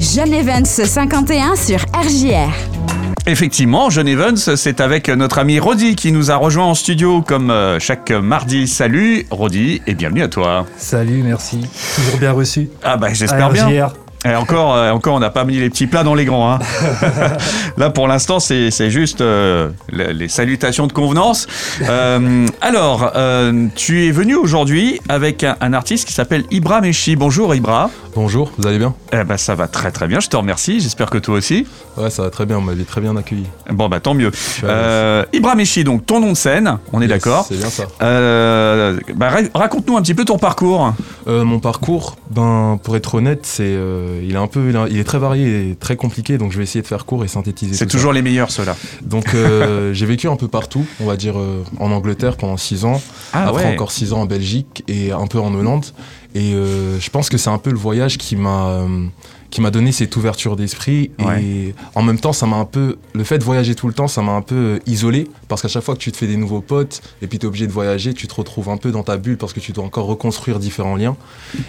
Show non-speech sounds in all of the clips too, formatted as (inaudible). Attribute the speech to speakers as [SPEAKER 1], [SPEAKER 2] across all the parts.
[SPEAKER 1] John Evans 51 sur RJR.
[SPEAKER 2] Effectivement, John Evans, c'est avec notre ami Rodi qui nous a rejoint en studio comme euh, chaque mardi. Salut Rodi et bienvenue à toi.
[SPEAKER 3] Salut, merci. Toujours bien reçu.
[SPEAKER 2] Ah bah j'espère bien. Et encore, euh, encore, on n'a pas mis les petits plats dans les grands. hein. (laughs) Là, pour l'instant, c'est juste euh, les, salutations de convenance. Euh, alors, euh, tu es venu aujourd'hui avec un, un artiste qui s'appelle Ibra Mechi. Bonjour Ibra.
[SPEAKER 4] Bonjour, vous allez bien
[SPEAKER 2] Eh ben, ça va très très bien. Je te remercie. J'espère que toi aussi.
[SPEAKER 4] Ouais, ça va très bien, on m'avait très bien accueilli.
[SPEAKER 2] Bon, bah tant mieux. Euh, donc ton nom de scène. On est
[SPEAKER 4] Yes,
[SPEAKER 2] d'accord.
[SPEAKER 4] C'est bien ça.
[SPEAKER 2] Euh, bah, ra- raconte-nous un petit peu ton parcours.
[SPEAKER 4] Euh, mon parcours, ben, pour être honnête, c'est, euh, il est un peu, il, a- il est très varié et très compliqué, donc je vais essayer de faire court et synthétiser.
[SPEAKER 2] C'est
[SPEAKER 4] ça.
[SPEAKER 2] toujours les meilleurs ceux-là.
[SPEAKER 4] Donc, (laughs) j'ai vécu un peu partout, on va dire en Angleterre pendant 6 ans,
[SPEAKER 2] Ah
[SPEAKER 4] après
[SPEAKER 2] ouais.
[SPEAKER 4] encore 6 ans en Belgique et un peu en Hollande. Et euh, je pense que c'est un peu le voyage qui m'a, euh, qui m'a donné cette ouverture d'esprit.
[SPEAKER 2] Ouais.
[SPEAKER 4] Et en même temps, ça m'a un peu, le fait de voyager tout le temps, ça m'a un peu euh, isolé parce qu'à chaque fois que tu te fais des nouveaux potes et puis tu es obligé de voyager, tu te retrouves un peu dans ta bulle parce que tu dois encore reconstruire différents liens.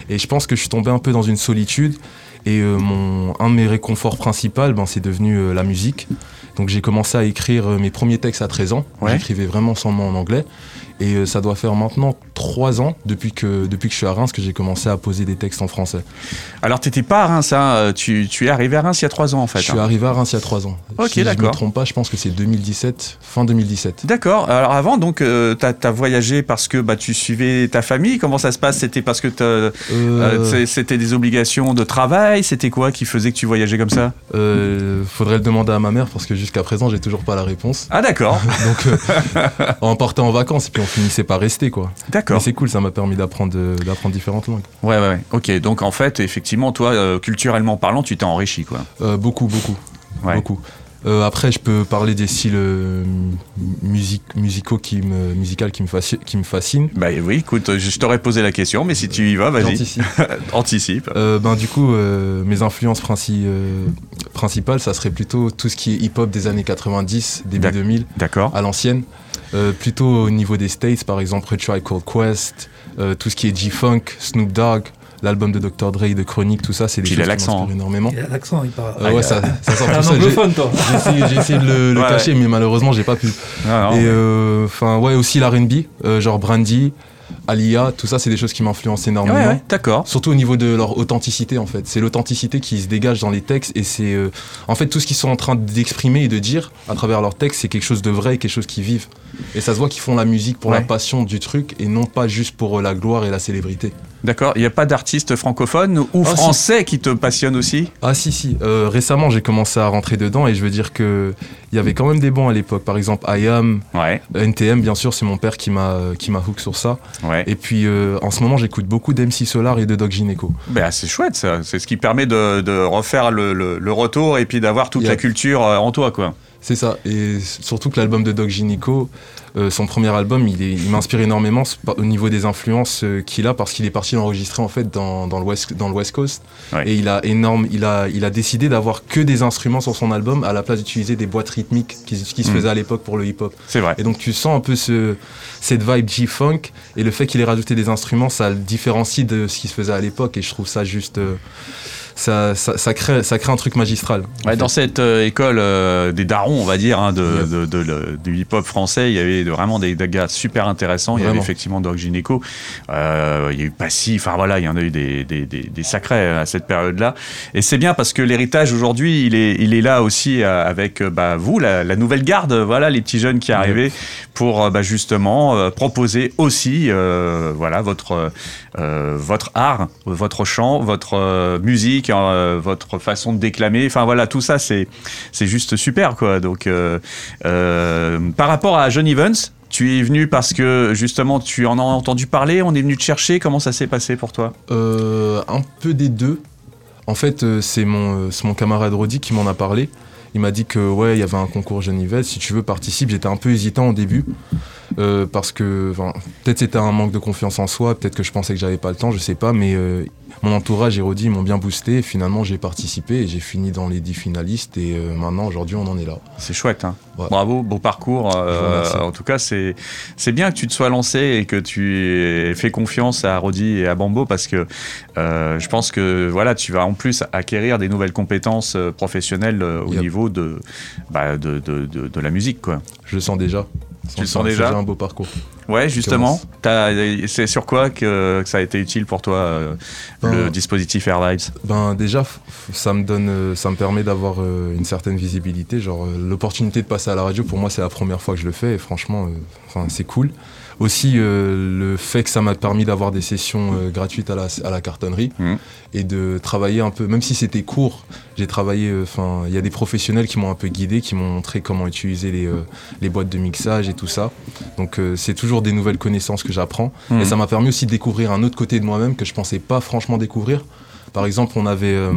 [SPEAKER 4] Et je pense que je suis tombé un peu dans une solitude. Et euh, mon, un de mes réconforts principaux, ben, c'est devenu euh, la musique. Donc j'ai commencé à écrire mes premiers textes à 13 ans.
[SPEAKER 2] Ouais.
[SPEAKER 4] J'écrivais vraiment seulement en anglais. Et euh, ça doit faire maintenant 3 ans depuis que, depuis que je suis à Reims que j'ai commencé à poser des textes en français.
[SPEAKER 2] Alors, t'étais pas à Reims, hein, euh, tu, tu es arrivé à Reims il y a trois ans en fait.
[SPEAKER 4] je suis
[SPEAKER 2] hein.
[SPEAKER 4] arrivé à Reims il y a 3 ans.
[SPEAKER 2] Ok,
[SPEAKER 4] si je
[SPEAKER 2] d'accord.
[SPEAKER 4] me trompe pas, je pense que c'est 2017, fin 2017.
[SPEAKER 2] D'accord. Alors avant, donc, euh, t'as as voyagé parce que bah, tu suivais ta famille. Comment ça se passe? C'était parce que euh,
[SPEAKER 4] Euh,
[SPEAKER 2] c'était des obligations de travail? C'était quoi qui faisait que tu voyageais comme ça?
[SPEAKER 4] Faudrait le demander à ma mère parce que jusqu'à présent j'ai toujours pas la réponse.
[SPEAKER 2] Ah d'accord, (laughs)
[SPEAKER 4] Donc on partait en vacances et puis on finissait par rester quoi. Mais
[SPEAKER 2] d'accord.
[SPEAKER 4] c'est cool, ça m'a permis d'apprendre d'apprendre différentes langues.
[SPEAKER 2] Ouais, ouais, ouais. Ok, donc en fait, effectivement, toi, euh, culturellement parlant, tu t'es enrichi, quoi.
[SPEAKER 4] Euh, beaucoup, beaucoup,
[SPEAKER 2] Ouais.
[SPEAKER 4] beaucoup. Euh, après, je peux parler des styles euh, musicaux qui me, musical qui me, qui me fascinent.
[SPEAKER 2] Bah oui, écoute, je je t'aurais posé la question, mais si tu y vas, vas-y. (laughs) Anticipe.
[SPEAKER 4] Euh, ben, du coup, mes influences princi- principales, ça serait plutôt tout ce qui est hip-hop des années 90, début
[SPEAKER 2] D'ac-
[SPEAKER 4] 2000,
[SPEAKER 2] D'accord.
[SPEAKER 4] à l'ancienne. Plutôt au niveau des States, par exemple, Tribe Called Quest, tout ce qui est G-Funk, Snoop Dogg, l'album de Dr. Dre, de Chronique, tout ça, c'est des
[SPEAKER 2] Puis il a
[SPEAKER 4] choses qui m'inspirent énormément.
[SPEAKER 3] Il a l'accent, il parle.
[SPEAKER 4] Euh, ouais, ça, ça sort tout
[SPEAKER 3] un
[SPEAKER 4] seul. J'ai-
[SPEAKER 3] anglophone, toi.
[SPEAKER 4] J'ai essayé, j'ai essayé de le, le
[SPEAKER 2] Ouais.
[SPEAKER 4] cacher, mais malheureusement, j'ai pas pu.
[SPEAKER 2] Ah, non.
[SPEAKER 4] Et euh, enfin, ouais, aussi l'R&B, euh, genre Brandy, Alia, tout ça, c'est des choses qui m'influencent énormément.
[SPEAKER 2] ouais, ouais, d'accord.
[SPEAKER 4] Surtout au niveau de leur authenticité en fait. C'est l'authenticité qui se dégage dans les textes et c'est euh, en fait tout ce qu'ils sont en train d'exprimer et de dire à travers leurs textes, c'est quelque chose de vrai, quelque chose qu'ils vivent. Et ça se voit qu'ils font la musique pour
[SPEAKER 2] Ouais.
[SPEAKER 4] la passion du truc et non pas juste pour euh, la gloire et la célébrité.
[SPEAKER 2] D'accord. Il n'y a pas d'artiste francophone ou
[SPEAKER 4] Ah, si.
[SPEAKER 2] français qui te passionne aussi?
[SPEAKER 4] Ah si si, Euh, récemment j'ai commencé à rentrer dedans et je veux dire que il y avait quand même des bons à l'époque. Par exemple I Am,
[SPEAKER 2] Ouais,
[SPEAKER 4] NTM bien sûr, c'est mon père qui m'a qui m'a hook sur ça.
[SPEAKER 2] ouais.
[SPEAKER 4] Et puis euh, en ce moment j'écoute beaucoup d'MC Solar et de Doc Gineco.
[SPEAKER 2] Ben, c'est chouette, ça. C'est ce qui permet de, de refaire le, le- le retour et puis d'avoir toute
[SPEAKER 4] Yeah.
[SPEAKER 2] la culture euh, en toi, quoi.
[SPEAKER 4] C'est ça, et surtout que l'album de Doc Gynéco, euh, son premier album, il, m'inspire énormément au niveau des influences euh, qu'il a parce qu'il est parti l'enregistrer en fait dans, dans le West dans le West Coast
[SPEAKER 2] Ouais.
[SPEAKER 4] et il a énorme, il a il a décidé d'avoir que des instruments sur son album à la place d'utiliser des boîtes rythmiques qui, qui se
[SPEAKER 2] Mm.
[SPEAKER 4] faisaient à l'époque pour le hip hop.
[SPEAKER 2] C'est vrai.
[SPEAKER 4] Et donc tu sens un peu ce cette vibe G-funk et le fait qu'il ait rajouté des instruments, ça le différencie de ce qui se faisait à l'époque et je trouve ça juste euh, ça, ça, ça crée ça crée un truc magistral.
[SPEAKER 2] Ouais, dans cette euh, école euh, des darons, on va dire, hein, de, du hip-hop français, il y avait vraiment des, des gars super intéressants. Il y avait effectivement Doc Gineco, euh, il y a eu Passy, enfin voilà, il y en a eu des, des- sacrés à cette période-là. Et c'est bien parce que l'héritage aujourd'hui, il est, il est là aussi avec bah, vous, la, la nouvelle garde, voilà, les petits jeunes qui arrivaient pour bah, justement proposer aussi voilà, votre, votre art, votre chant, votre euh, musique, euh, votre façon de déclamer. Enfin voilà, tout ça, c'est juste super quoi. Donc euh, euh, par rapport à John Evans, tu es venu parce que justement tu en as entendu parler, on est venu te chercher. Comment ça s'est passé pour toi?
[SPEAKER 4] Un peu des deux. En fait, c'est mon, mon camarade Rodi qui m'en a parlé. Il m'a dit que ouais, il y avait un concours Genève. Si tu veux, participe. J'étais un peu hésitant au début. Euh, parce que peut-être c'était un manque de confiance en soi, peut-être que je pensais que j'avais pas le temps, je sais pas, mais euh, mon entourage et Rodi m'ont bien boosté. Et finalement, j'ai participé et j'ai fini dans les 10 finalistes. Et euh, maintenant, aujourd'hui, on en est là.
[SPEAKER 2] C'est chouette, hein.
[SPEAKER 4] Ouais.
[SPEAKER 2] Bravo, beau parcours. euh, en tout cas, c'est c'est bien que tu te sois lancé et que tu aies fait confiance à Rodi et à Bambo parce que euh, je pense que voilà, tu vas en plus acquérir des nouvelles compétences professionnelles au
[SPEAKER 4] Yep.
[SPEAKER 2] niveau de, bah, de, de, de- de la musique, quoi.
[SPEAKER 4] Je le sens déjà.
[SPEAKER 2] Tu le sens déjà
[SPEAKER 4] un beau parcours.
[SPEAKER 2] Ouais, justement. C'est sur quoi que, que ça a été utile pour toi euh, le
[SPEAKER 4] Ben-
[SPEAKER 2] dispositif Air Vibes?
[SPEAKER 4] Ben déjà, ça me donne, euh, ça me permet d'avoir euh, une certaine visibilité. Genre euh, l'opportunité de passer à la radio, pour moi, c'est la première fois que je le fais et franchement, c'est cool. Aussi, le fait que ça m'a permis d'avoir des sessions gratuites à la, à la cartonnerie
[SPEAKER 2] Mhm.
[SPEAKER 4] et de travailler un peu, même si c'était court, j'ai travaillé. Enfin, il y a des professionnels qui m'ont un peu guidé, qui m'ont montré comment utiliser les, les boîtes de mixage et tout ça. Donc, c'est toujours des nouvelles connaissances que j'apprends.
[SPEAKER 2] Mhm.
[SPEAKER 4] Et ça m'a permis aussi de découvrir un autre côté de moi-même que je pensais pas franchement découvrir. Par exemple, on avait, euh,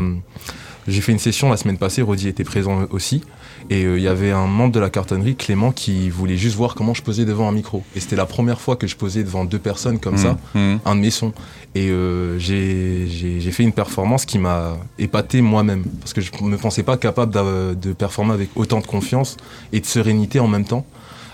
[SPEAKER 4] j'ai fait une session la semaine passée, Rodi était présent aussi, et euh, il y avait un membre de la cartonnerie, Clément, qui voulait juste voir comment je posais devant un micro. Et c'était la première fois que je posais devant deux personnes comme ça,
[SPEAKER 2] Mhm.
[SPEAKER 4] un de mes sons. Et euh, j'ai fait une performance qui m'a épaté moi-même, parce que je ne me pensais pas capable de performer avec autant de confiance et de sérénité en même temps.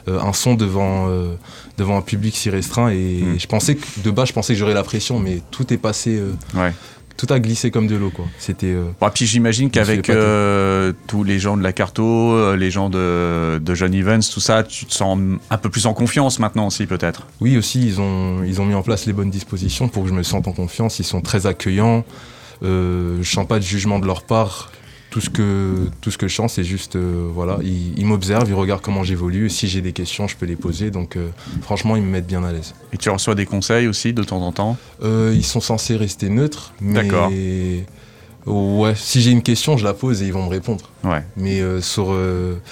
[SPEAKER 4] Euh, un son devant, euh, devant un public si restreint et
[SPEAKER 2] Mm.
[SPEAKER 4] je pensais que de base je pensais que j'aurais la pression mais tout est passé euh,
[SPEAKER 2] Ouais.
[SPEAKER 4] tout a glissé comme de l'eau quoi c'était euh,
[SPEAKER 2] Bon, puis j'imagine qu'avec euh, tous les gens de la Carto, les gens de, de John Evans, tout ça, tu te sens un peu plus en confiance maintenant aussi peut-être.
[SPEAKER 4] oui aussi ils ont ils ont mis en place les bonnes dispositions pour que je me sente en confiance ils sont très accueillants euh, je sens pas de jugement de leur part tout ce que tout ce que je sens c'est juste euh, voilà ils, ils m'observent ils regardent comment j'évolue si j'ai des questions je peux les poser donc euh, franchement ils me mettent bien à l'aise
[SPEAKER 2] Et tu reçois des conseils aussi de temps en temps?
[SPEAKER 4] Euh, ils sont censés rester neutres mais ouais si j'ai une question je la pose et ils vont me répondre
[SPEAKER 2] Ouais.
[SPEAKER 4] mais sur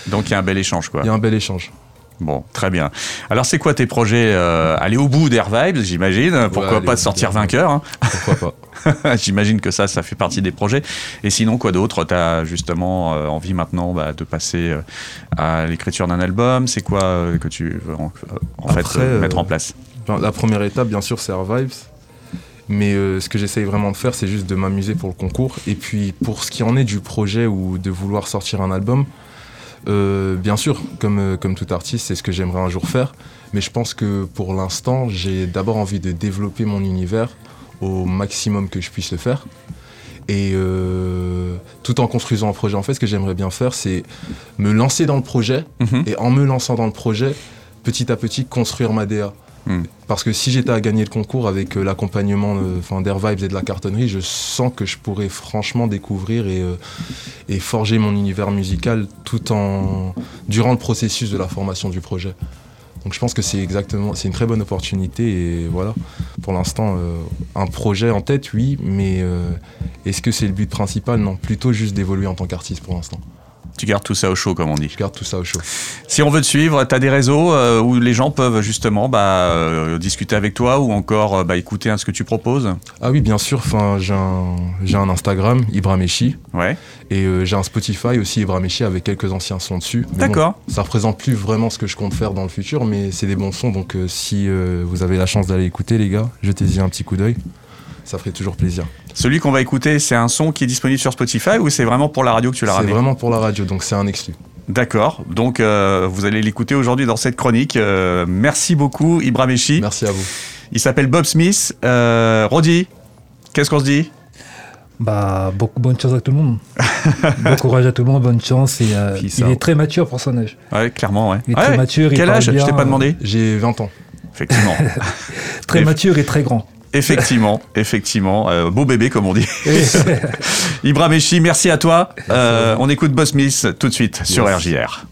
[SPEAKER 2] Donc il y a un bel échange quoi.
[SPEAKER 4] il y a un bel échange
[SPEAKER 2] Bon, très bien. Alors c'est quoi tes projets euh, Aller au bout d'Air Vibes, j'imagine? Pourquoi pas de sortir vainqueur hein?
[SPEAKER 4] Pourquoi pas (laughs)
[SPEAKER 2] J'imagine que ça, ça fait partie des projets. Et sinon, quoi d'autre? Tu as justement euh, envie maintenant bah, de passer euh, à l'écriture d'un album? C'est quoi que tu veux en, en fait
[SPEAKER 4] Après,
[SPEAKER 2] mettre en place?
[SPEAKER 4] La première étape, bien sûr, c'est Air Vibes. Mais euh, ce que j'essaye vraiment de faire, c'est juste de m'amuser pour le concours. Et puis, pour ce qui en est du projet ou de vouloir sortir un album, euh, bien sûr, comme, euh, comme tout artiste, c'est ce que j'aimerais un jour faire. Mais je pense que pour l'instant, j'ai d'abord envie de développer mon univers au maximum que je puisse le faire. Et euh, tout en construisant un projet, en fait, ce que j'aimerais bien faire, c'est me lancer dans le projet.
[SPEAKER 2] Mhm.
[SPEAKER 4] Et en me lançant dans le projet, petit à petit, construire ma DA.
[SPEAKER 2] Hmm.
[SPEAKER 4] Parce que si j'étais à gagner le concours avec euh, l'accompagnement euh, d'Air Vibes et de la cartonnerie, je sens que je pourrais franchement découvrir et, euh, et forger mon univers musical tout en durant le processus de la formation du projet. Donc je pense que c'est exactement, c'est une très bonne opportunité et voilà. Pour l'instant, un projet en tête, oui, mais est-ce que c'est le but principal? Non, plutôt juste d'évoluer en tant qu'artiste pour l'instant.
[SPEAKER 2] Tu gardes tout ça au chaud, comme on dit.
[SPEAKER 4] Je garde tout ça au chaud.
[SPEAKER 2] Si on veut te suivre, tu as des réseaux euh, où les gens peuvent justement bah, euh, discuter avec toi ou encore euh, bah, écouter hein, ce que tu proposes?
[SPEAKER 4] Ah oui, bien sûr. Enfin, j'ai un, un Instagram, Ibramechi,
[SPEAKER 2] Ouais,
[SPEAKER 4] et euh, j'ai un Spotify aussi, Ibramechi, avec quelques anciens sons dessus.
[SPEAKER 2] D'accord.
[SPEAKER 4] bon, ça représente plus vraiment ce que je compte faire dans le futur, mais c'est des bons sons. Donc, si vous avez la chance d'aller écouter, les gars, jetez-y un petit coup d'œil. Ça ferait toujours plaisir.
[SPEAKER 2] Celui qu'on va écouter, c'est un son qui est disponible sur Spotify ou c'est vraiment pour la radio que tu l'as
[SPEAKER 4] C'est
[SPEAKER 2] ramené
[SPEAKER 4] vraiment pour la radio, donc c'est un exclu.
[SPEAKER 2] D'accord. Donc, euh, vous allez l'écouter aujourd'hui dans cette chronique. Euh, merci beaucoup, Ibramechi.
[SPEAKER 4] Merci à vous.
[SPEAKER 2] Il s'appelle Bob Smith. Euh, Roddy, qu'est-ce qu'on se dit?
[SPEAKER 3] Bah, beaucoup bonne chance à tout le monde. (laughs) bon courage à tout le monde, bonne chance. Et, euh, il est très mature pour son âge.
[SPEAKER 2] Ouais, clairement, ouais.
[SPEAKER 3] Il est
[SPEAKER 2] Ouais,
[SPEAKER 3] très mature,
[SPEAKER 2] Quel âge? Je t'ai pas
[SPEAKER 3] euh,
[SPEAKER 2] demandé.
[SPEAKER 4] J'ai 20 ans.
[SPEAKER 2] Effectivement. (laughs)
[SPEAKER 3] Très
[SPEAKER 2] Et-
[SPEAKER 3] mature et très grand.
[SPEAKER 2] Effectivement, (laughs) effectivement. Euh, beau bébé, comme on dit. (laughs) Ibramechi, merci à toi. Euh, on écoute Bob Smith tout de suite sur. RJR.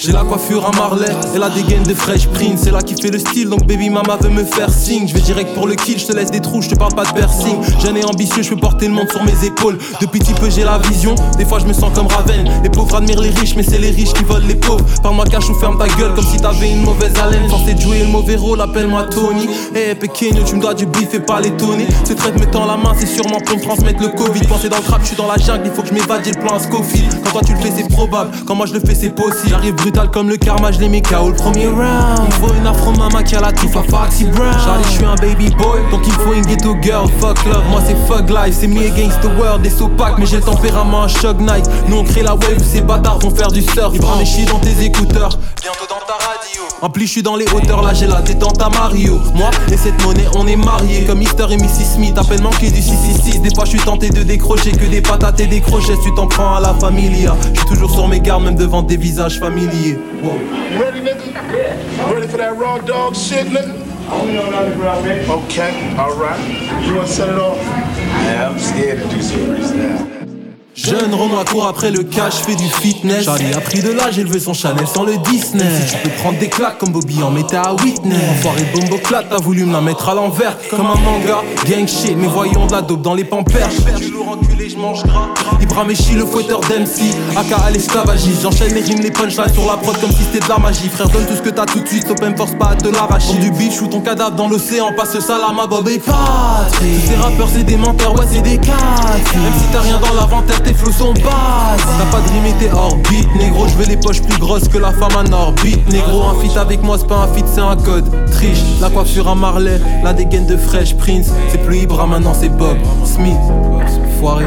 [SPEAKER 5] J'ai la coiffure à Marley et la dégaine de Fresh Prince. C'est là qui fait le style, donc baby mama veut me faire signe. Je vais direct pour le kill, je te laisse des trous, je te parle pas de piercing. Jeune et ambitieux, je peux porter le monde sur mes épaules. Depuis petit peu, j'ai la vision. Des fois, je me sens comme Raven. Les pauvres admirent les riches, mais c'est les riches qui volent les pauvres. Parle-moi cache ou ferme ta gueule comme si t'avais une mauvaise haleine. De jouer le mauvais rôle, appelle-moi Tony. Eh, hey, tu me dois du bif et pas l'étonner. Ce traite me tend la main, c'est sûrement pour me transmettre le Covid. Pensez dans le trap, je suis dans la jungle, il faut que je m'évade, j'ai le plan Scofield. Quand toi tu le fais, c'est probable. Quand moi je le fais, c'est possible. J'arrive comme le karma, je les mets KO le premier round. Il faut une afro mama qui a la touffe à Foxy Brown. Charlie, je suis un baby boy, donc il faut une ghetto girl. Fuck love, moi c'est fuck life, c'est me against the world. Des sopacs, mais j'ai le tempérament à Shock Night. Nous on crée la wave, ces bâtards vont faire du surf. Ils prennent les dans tes écouteurs. Bientôt dans ta radio. En plus, je suis dans les hauteurs, là j'ai la détente à Mario. Moi et cette monnaie, on est mariés. Comme Mister et Mrs. Smith, à peine manqué du 666. Des fois, je suis tenté de décrocher que des patates et des crochets. Tu t'en prends à la familia. Je suis toujours sur mes gardes, même devant des visages familiers. Wow. Ready, nigga? Yeah. Ready for that raw dog shit, nigga? Okay, alright. You wanna set it off? Yeah, I'm scared to do some freestyle. Jeune Renoir court après le cash, fait du fitness. Charlie a pris de l'âge, élevé son Chanel sans le Disney. Si tu peux prendre des claques comme Bobby en mettait à Witness. Enfoiré bombo clat, t'as voulu me la mettre à l'envers. Comme un manga, gang shit, mais voyons de la dope dans les pampers. Du lourd enculé, je mange gras. Ibrahim Echi, le fouetteur d'MC. Aka à l'esclavagiste. J'enchaîne les rimes, les punchlines sur la prod comme si c'était de la magie. Frère, donne tout ce que t'as tout de suite, stop force pas à te l'arracher. du bitch ou ton cadavre dans l'océan, passe ça là, ma Bob et Patrick. Ces rappeurs, c'est des menteurs, ouais, c'est des quatre. Même si t'as rien dans l'inventaire, tes flots sont bas. T'as pas de rime t'es orbite, négro. Je veux les poches plus grosses que la femme en orbite, négro. Un feat avec moi, c'est pas un feat, c'est un code. Triche, la coiffure à Marley, la dégaine de Fresh Prince. C'est plus Ibra, maintenant c'est Bob Smith. Foiré.